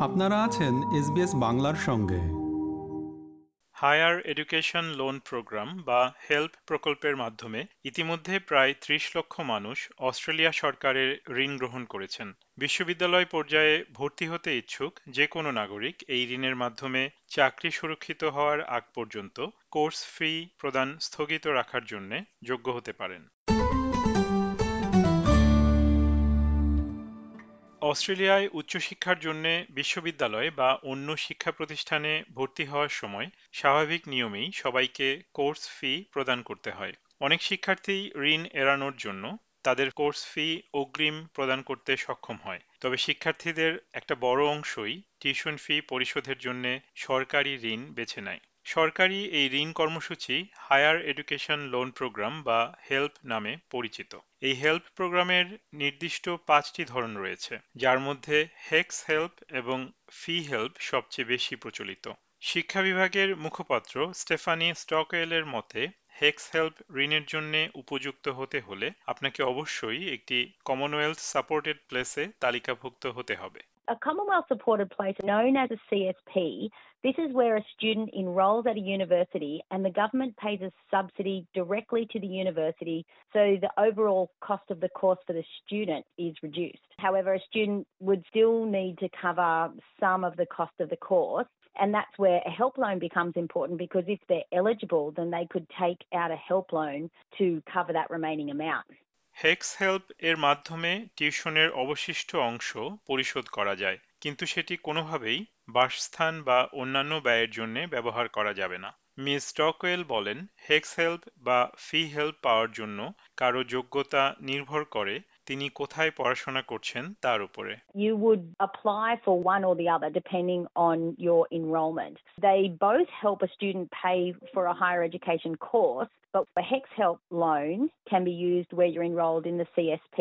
আপনারা আছেন এসবিএস বাংলার সঙ্গে। হায়ার এডুকেশন লোন প্রোগ্রাম বা হেল্প প্রকল্পের মাধ্যমে ইতিমধ্যে প্রায় ত্রিশ লক্ষ মানুষ অস্ট্রেলিয়া সরকারের ঋণ গ্রহণ করেছেন। বিশ্ববিদ্যালয় পর্যায়ে ভর্তি হতে ইচ্ছুক যে কোনো নাগরিক এই ঋণের মাধ্যমে চাকরি সুরক্ষিত হওয়ার আগ পর্যন্ত কোর্স ফি প্রদান স্থগিত রাখার জন্য যোগ্য হতে পারেন। অস্ট্রেলিয়ায় উচ্চশিক্ষার জন্য বিশ্ববিদ্যালয় বা অন্য শিক্ষা প্রতিষ্ঠানে ভর্তি হওয়ার সময় স্বাভাবিক নিয়মেই সবাইকে কোর্স ফি প্রদান করতে হয়। অনেক শিক্ষার্থী ঋণ এড়ানোর জন্য তাদের কোর্স ফি অগ্রিম প্রদান করতে সক্ষম হয়। তবে শিক্ষার্থীদের একটা বড় অংশই টিউশন ফি পরিশোধের জন্য সরকারি ঋণ বেছে নেয়। সরকারি এই ঋণ কর্মসূচি হায়ার এডুকেশন লোন প্রোগ্রাম বা হেল্প নামে পরিচিত। এই হেল্প প্রোগ্রামের নির্দিষ্ট পাঁচটি ধরন রয়েছে যার মধ্যে হেক্স হেল্প এবং ফি হেল্প সবচেয়ে বেশি প্রচলিত। শিক্ষা বিভাগের মুখপাত্র স্টেফানি স্টকওয়েলের মতে হেক্স হেল্প ঋণের জন্য উপযুক্ত হতে হলে আপনাকে অবশ্যই একটি কমনওয়েলথ সাপোর্টেড প্লেসে তালিকাভুক্ত হতে হবে। A Commonwealth supported place known as a CSP, this is where a student enrolls at a university and the government pays a subsidy directly to the university so the overall cost of the course for the student is reduced. However, a student would still need to cover some of the cost of the course and that's where a help loan becomes important because if they're eligible, then they could take out a help loan to cover that remaining amount. HECS HELP এর মাধ্যমে টিউশনের অবশিষ্ট অংশ পরিশোধ করা যায় কিন্তু সেটি কোনোভাবেই বাসস্থান বা অন্যান্য ব্যয়ের জন্য ব্যবহার করা যাবে না মিস স্টকওয়েল বলেন হেক্স হেল্প বা ফি হেল্প পাওয়ার জন্য কারও যোগ্যতা নির্ভর করে তিনি কোথায় পড়াশোনা করছেন তার উপরে You would apply for one or the other depending on your enrolment. They both help a student pay for a higher education course, but a HEX help loan can be used where you're enrolled in the CSP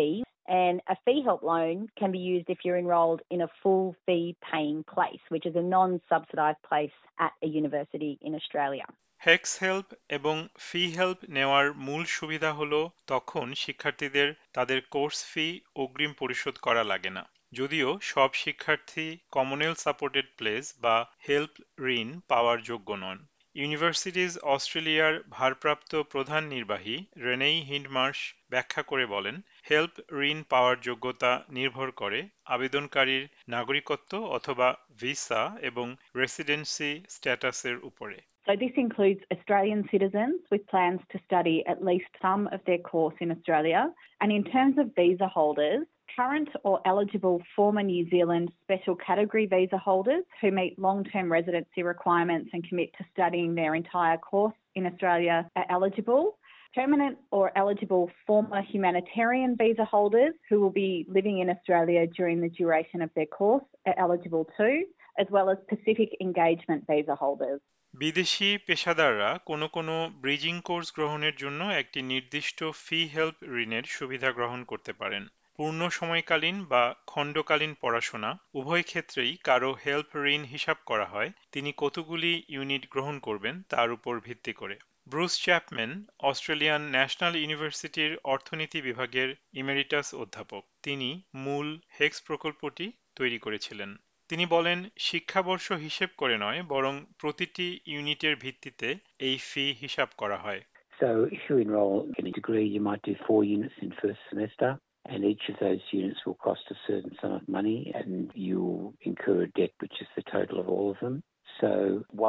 and a fee help loan can be used if you're enrolled in a full fee paying place, which is a non subsidised place at a university in Australia. HECS help এবং ফি help নেওয়ার মূল সুবিধা হলো তখন শিক্ষার্থীদের তাদের course fee অগ্রিম পরিশোধ করা লাগে না যদিও সব শিক্ষার্থী কমনওয়েলথ সাপোর্টেড প্লেস বা হেল্প ঋণ পাওয়ার যোগ্য নন ইউনিভার্সিটিজ অস্ট্রেলিয়ার ভারপ্রাপ্ত প্রধান নির্বাহী রেনেই হিন্ডমার্শ ব্যাখ্যা করে বলেন হেল্প ঋণ পাওয়ার যোগ্যতা নির্ভর করে আবেদনকারীর নাগরিকত্ব অথবা ভিসা এবং রেসিডেন্সি স্ট্যাটাসের উপরে So this includes Australian citizens with plans to study at least some of their course in Australia. And in terms of visa holders, current or eligible former New Zealand special category visa holders who meet long term residency requirements and commit to studying their entire course in Australia are eligible. Permanent or eligible former humanitarian visa holders who will be living in Australia during the duration of their course are eligible too, as well as Pacific Engagement visa holders. বিদেশি পেশাদাররা কোনো কোনো bridging course গ্রহণের জন্য একটি নির্দিষ্ট ফি help ঋণের সুবিধা গ্রহণ করতে পারেন পূর্ণ সময়কালীন বা খণ্ডকালীন পড়াশোনা উভয় ক্ষেত্রেই কারও হেল্প ঋণ হিসাব করা হয় তিনি কতগুলি ইউনিট গ্রহণ করবেন তার উপর ভিত্তি করে ব্রুস চ্যাপম্যান অস্ট্রেলিয়ান ন্যাশনাল ইউনিভার্সিটির অর্থনীতি বিভাগের ইমেরিটাস অধ্যাপক তিনি মূল হেক্স প্রকল্পটি তৈরি করেছিলেন তিনি বলেন শিক্ষাবর্ষ হিসেব করে নয় বরং প্রতিটি ইউনিটের ভিত্তিতে এই ফি হিসাব করা হয় So if you enroll in a degree, you might do four units in first semester, and each of those units will cost a certain sum of money, and you'll incur a debt, which is the total of all of them. So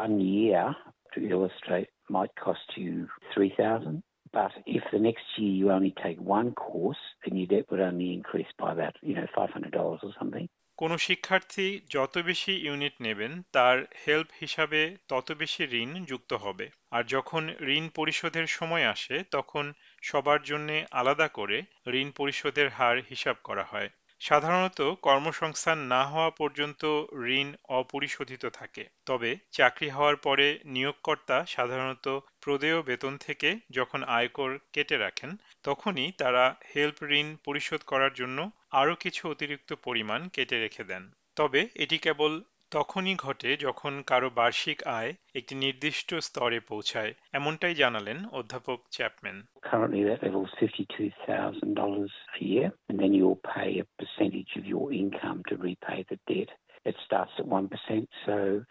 one year, to illustrate, might cost you three thousand. But if the next year you only take one course, then your debt would only increase by about, you know, five hundred dollars or something. কোনো শিক্ষার্থী যত বেশি unit নেবেন তার help হিসাবে তত বেশি ঋণ যুক্ত হবে আর যখন ঋণ পরিশোধের সময় আসে তখন সবার জন্য আলাদা করে ঋণ পরিশোধের হার হিসাব করা হয় সাধারণত কর্মসংস্থান না হওয়া পর্যন্ত ঋণ অপরিশোধিত থাকে। তবে চাকরি হওয়ার পরে নিয়োগকর্তা সাধারণত প্রদেয় বেতন থেকে যখন আয়কর কেটে রাখেন, তখনই তারা হেল্প ঋণ পরিশোধ করার জন্য আরও কিছু অতিরিক্ত পরিমাণ কেটে রেখে দেন। তবে এটি কেবল তখনই ঘটে যখন কারও বার্ষিক আয় একটি নির্দিষ্ট স্তরে পৌঁছায় এমনটাই জানালেন অধ্যাপক Chapman Currently, that level is $52,000 a year, and then you'll pay a percentage of your income to repay the debt. It starts at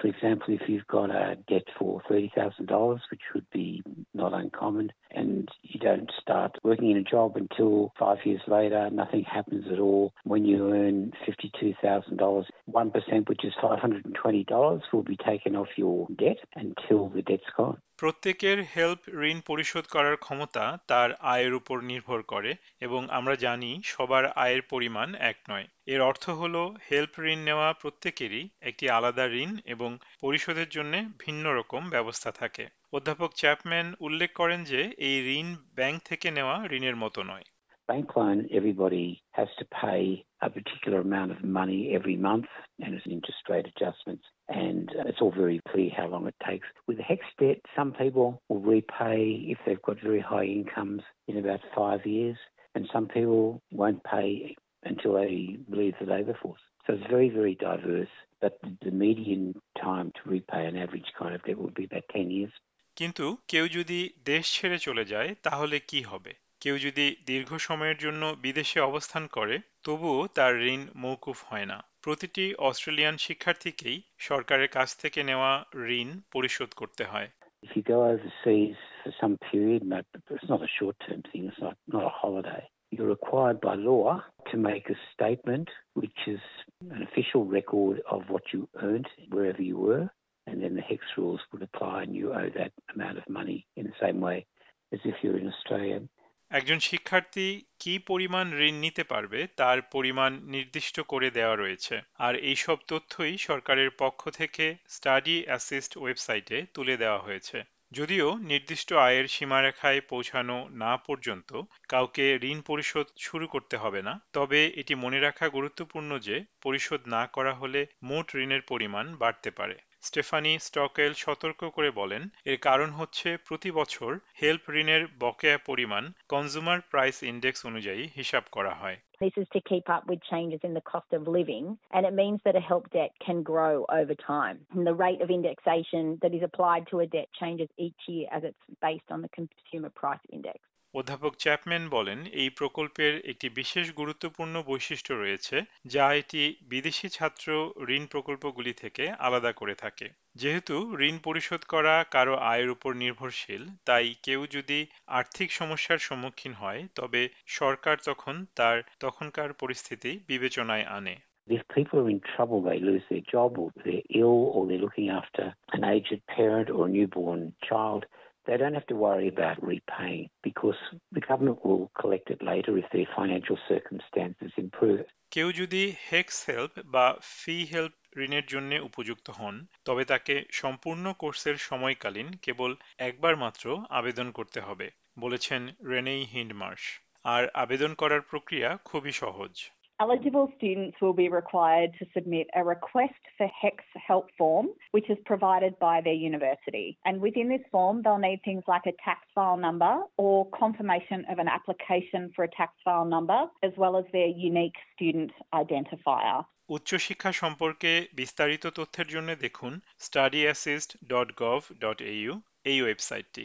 example, if you've got a debt for $30,000, which would be not uncommon, and you don't start working in a job until five years later, nothing happens at all. When you earn $52,000, 1%, which is $520, will be taken off your debt until the debt's gone. প্রত্যেকের help ঋণ পরিশোধ করার ক্ষমতা তার আয়ের উপর নির্ভর করে এবং আমরা জানি সবার আয়ের পরিমাণ এক নয়। এর অর্থ হল হেল্প ঋণ নেওয়া প্রত্যেকেরই একটি আলাদা ঋণ এবং পরিশোধের জন্য ভিন্ন রকম ব্যবস্থা থাকে। অধ্যাপক চ্যাপম্যান উল্লেখ করেন যে, এই ঋণ ব্যাংক থেকে নেওয়া ঋণের মতো নয়। bank loan, everybody has to pay a particular amount of money every month, and it's interest rate adjustments. And it's all very clear how long it takes. With HEX debt, some people will repay if they've got very high incomes in about five years, and some people won't pay until they leave the labour force. So it's very, very diverse. But the median time to repay an average kind of debt would be about 10 years. কিন্তু কেউ যদি দেশ ছেড়ে চলে যায় তাহলে কি হবে কেউ যদি দীর্ঘ সময়ের জন্য বিদেশে অবস্থান করে তবুও তার ঋণ মৌকুফ হয় না প্রতিটি অস্ট্রেলিয়ান শিক্ষার্থীকেই সরকারের কাছ থেকে নেওয়া ঋণ পরিশোধ করতে হয় If you go overseas for some period, it's not a short-term thing, it's not, not a holiday. You're required by law to make a statement which is an official record of what you earned wherever you were, and then the HEX rules would apply and you owe that amount of money in the same way as if you're in Australia. একজন শিক্ষার্থী কি পরিমাণ ঋণ নিতে পারবে তার পরিমাণ নির্দিষ্ট করে দেওয়া রয়েছে। আর এই সব তথ্যই সরকারের পক্ষ থেকে স্টাডি অ্যাসিস্ট ওয়েবসাইটে তুলে দেওয়া হয়েছে। যদিও নির্দিষ্ট আয়ের সীমারেখায় পৌঁছানো না পর্যন্ত কাউকে ঋণ পরিশোধ শুরু করতে হবে না। তবে এটি মনে রাখা গুরুত্বপূর্ণ যে পরিশোধ না করা হলে মোট ঋণের পরিমাণ বাড়তে পারে। স্টেফানি স্টকেল সতর্ক করে বলেন এর কারণ হচ্ছে প্রতি বছর হেল্প ঋণের বকেয়া পরিমাণ কনজুমার প্রাইস ইন্ডেক্স অনুযায়ী হিসাব করা হয় This is to keep up with changes in the cost of living, and it means that a help debt can grow over time. And the rate of indexation that is applied to a debt changes each year as it's based on the consumer price index. অধ্যাপক Chapman বলেন এই প্রকল্পের একটি বিশেষ গুরুত্বপূর্ণ বৈশিষ্ট্য রয়েছে যা এটি বিদেশি ছাত্র ঋণ প্রকল্পগুলি থেকে আলাদা করে থাকে। যেহেতু ঋণ পরিশোধ করা কারও আয়ের উপর নির্ভরশীল তাই কেউ যদি আর্থিক সমস্যার সম্মুখীন হয় তবে সরকার তখন তার তখনকার পরিস্থিতি বিবেচনায় আনে। If people are in trouble, they lose their job or they're ill or they're looking after an aged parent or a newborn child, they don't have to worry about repaying because the government will collect it later if their financial circumstances improve. কেউ যদি hex help বা ফি help ঋণের জন্য উপযুক্ত হন তবে তাকে সম্পূর্ণ কোর্সের সময়কালীন কেবল একবার মাত্র আবেদন করতে হবে বলেছেন রেনেই হিন্ডমার্শ আর আবেদন করার প্রক্রিয়া খুবই সহজ Eligible students will be required to submit a request for HEX help form, which is provided by their university. And within this form, they'll need things like a tax file number or confirmation of an application for a tax file number, as well as their unique student identifier. উচ্চশিক্ষা সম্পর্কে বিস্তারিত তথ্যের জন্য দেখুন স্টাডিঅ্যাসিস্ট dot gov dot এই ওয়েবসাইটটি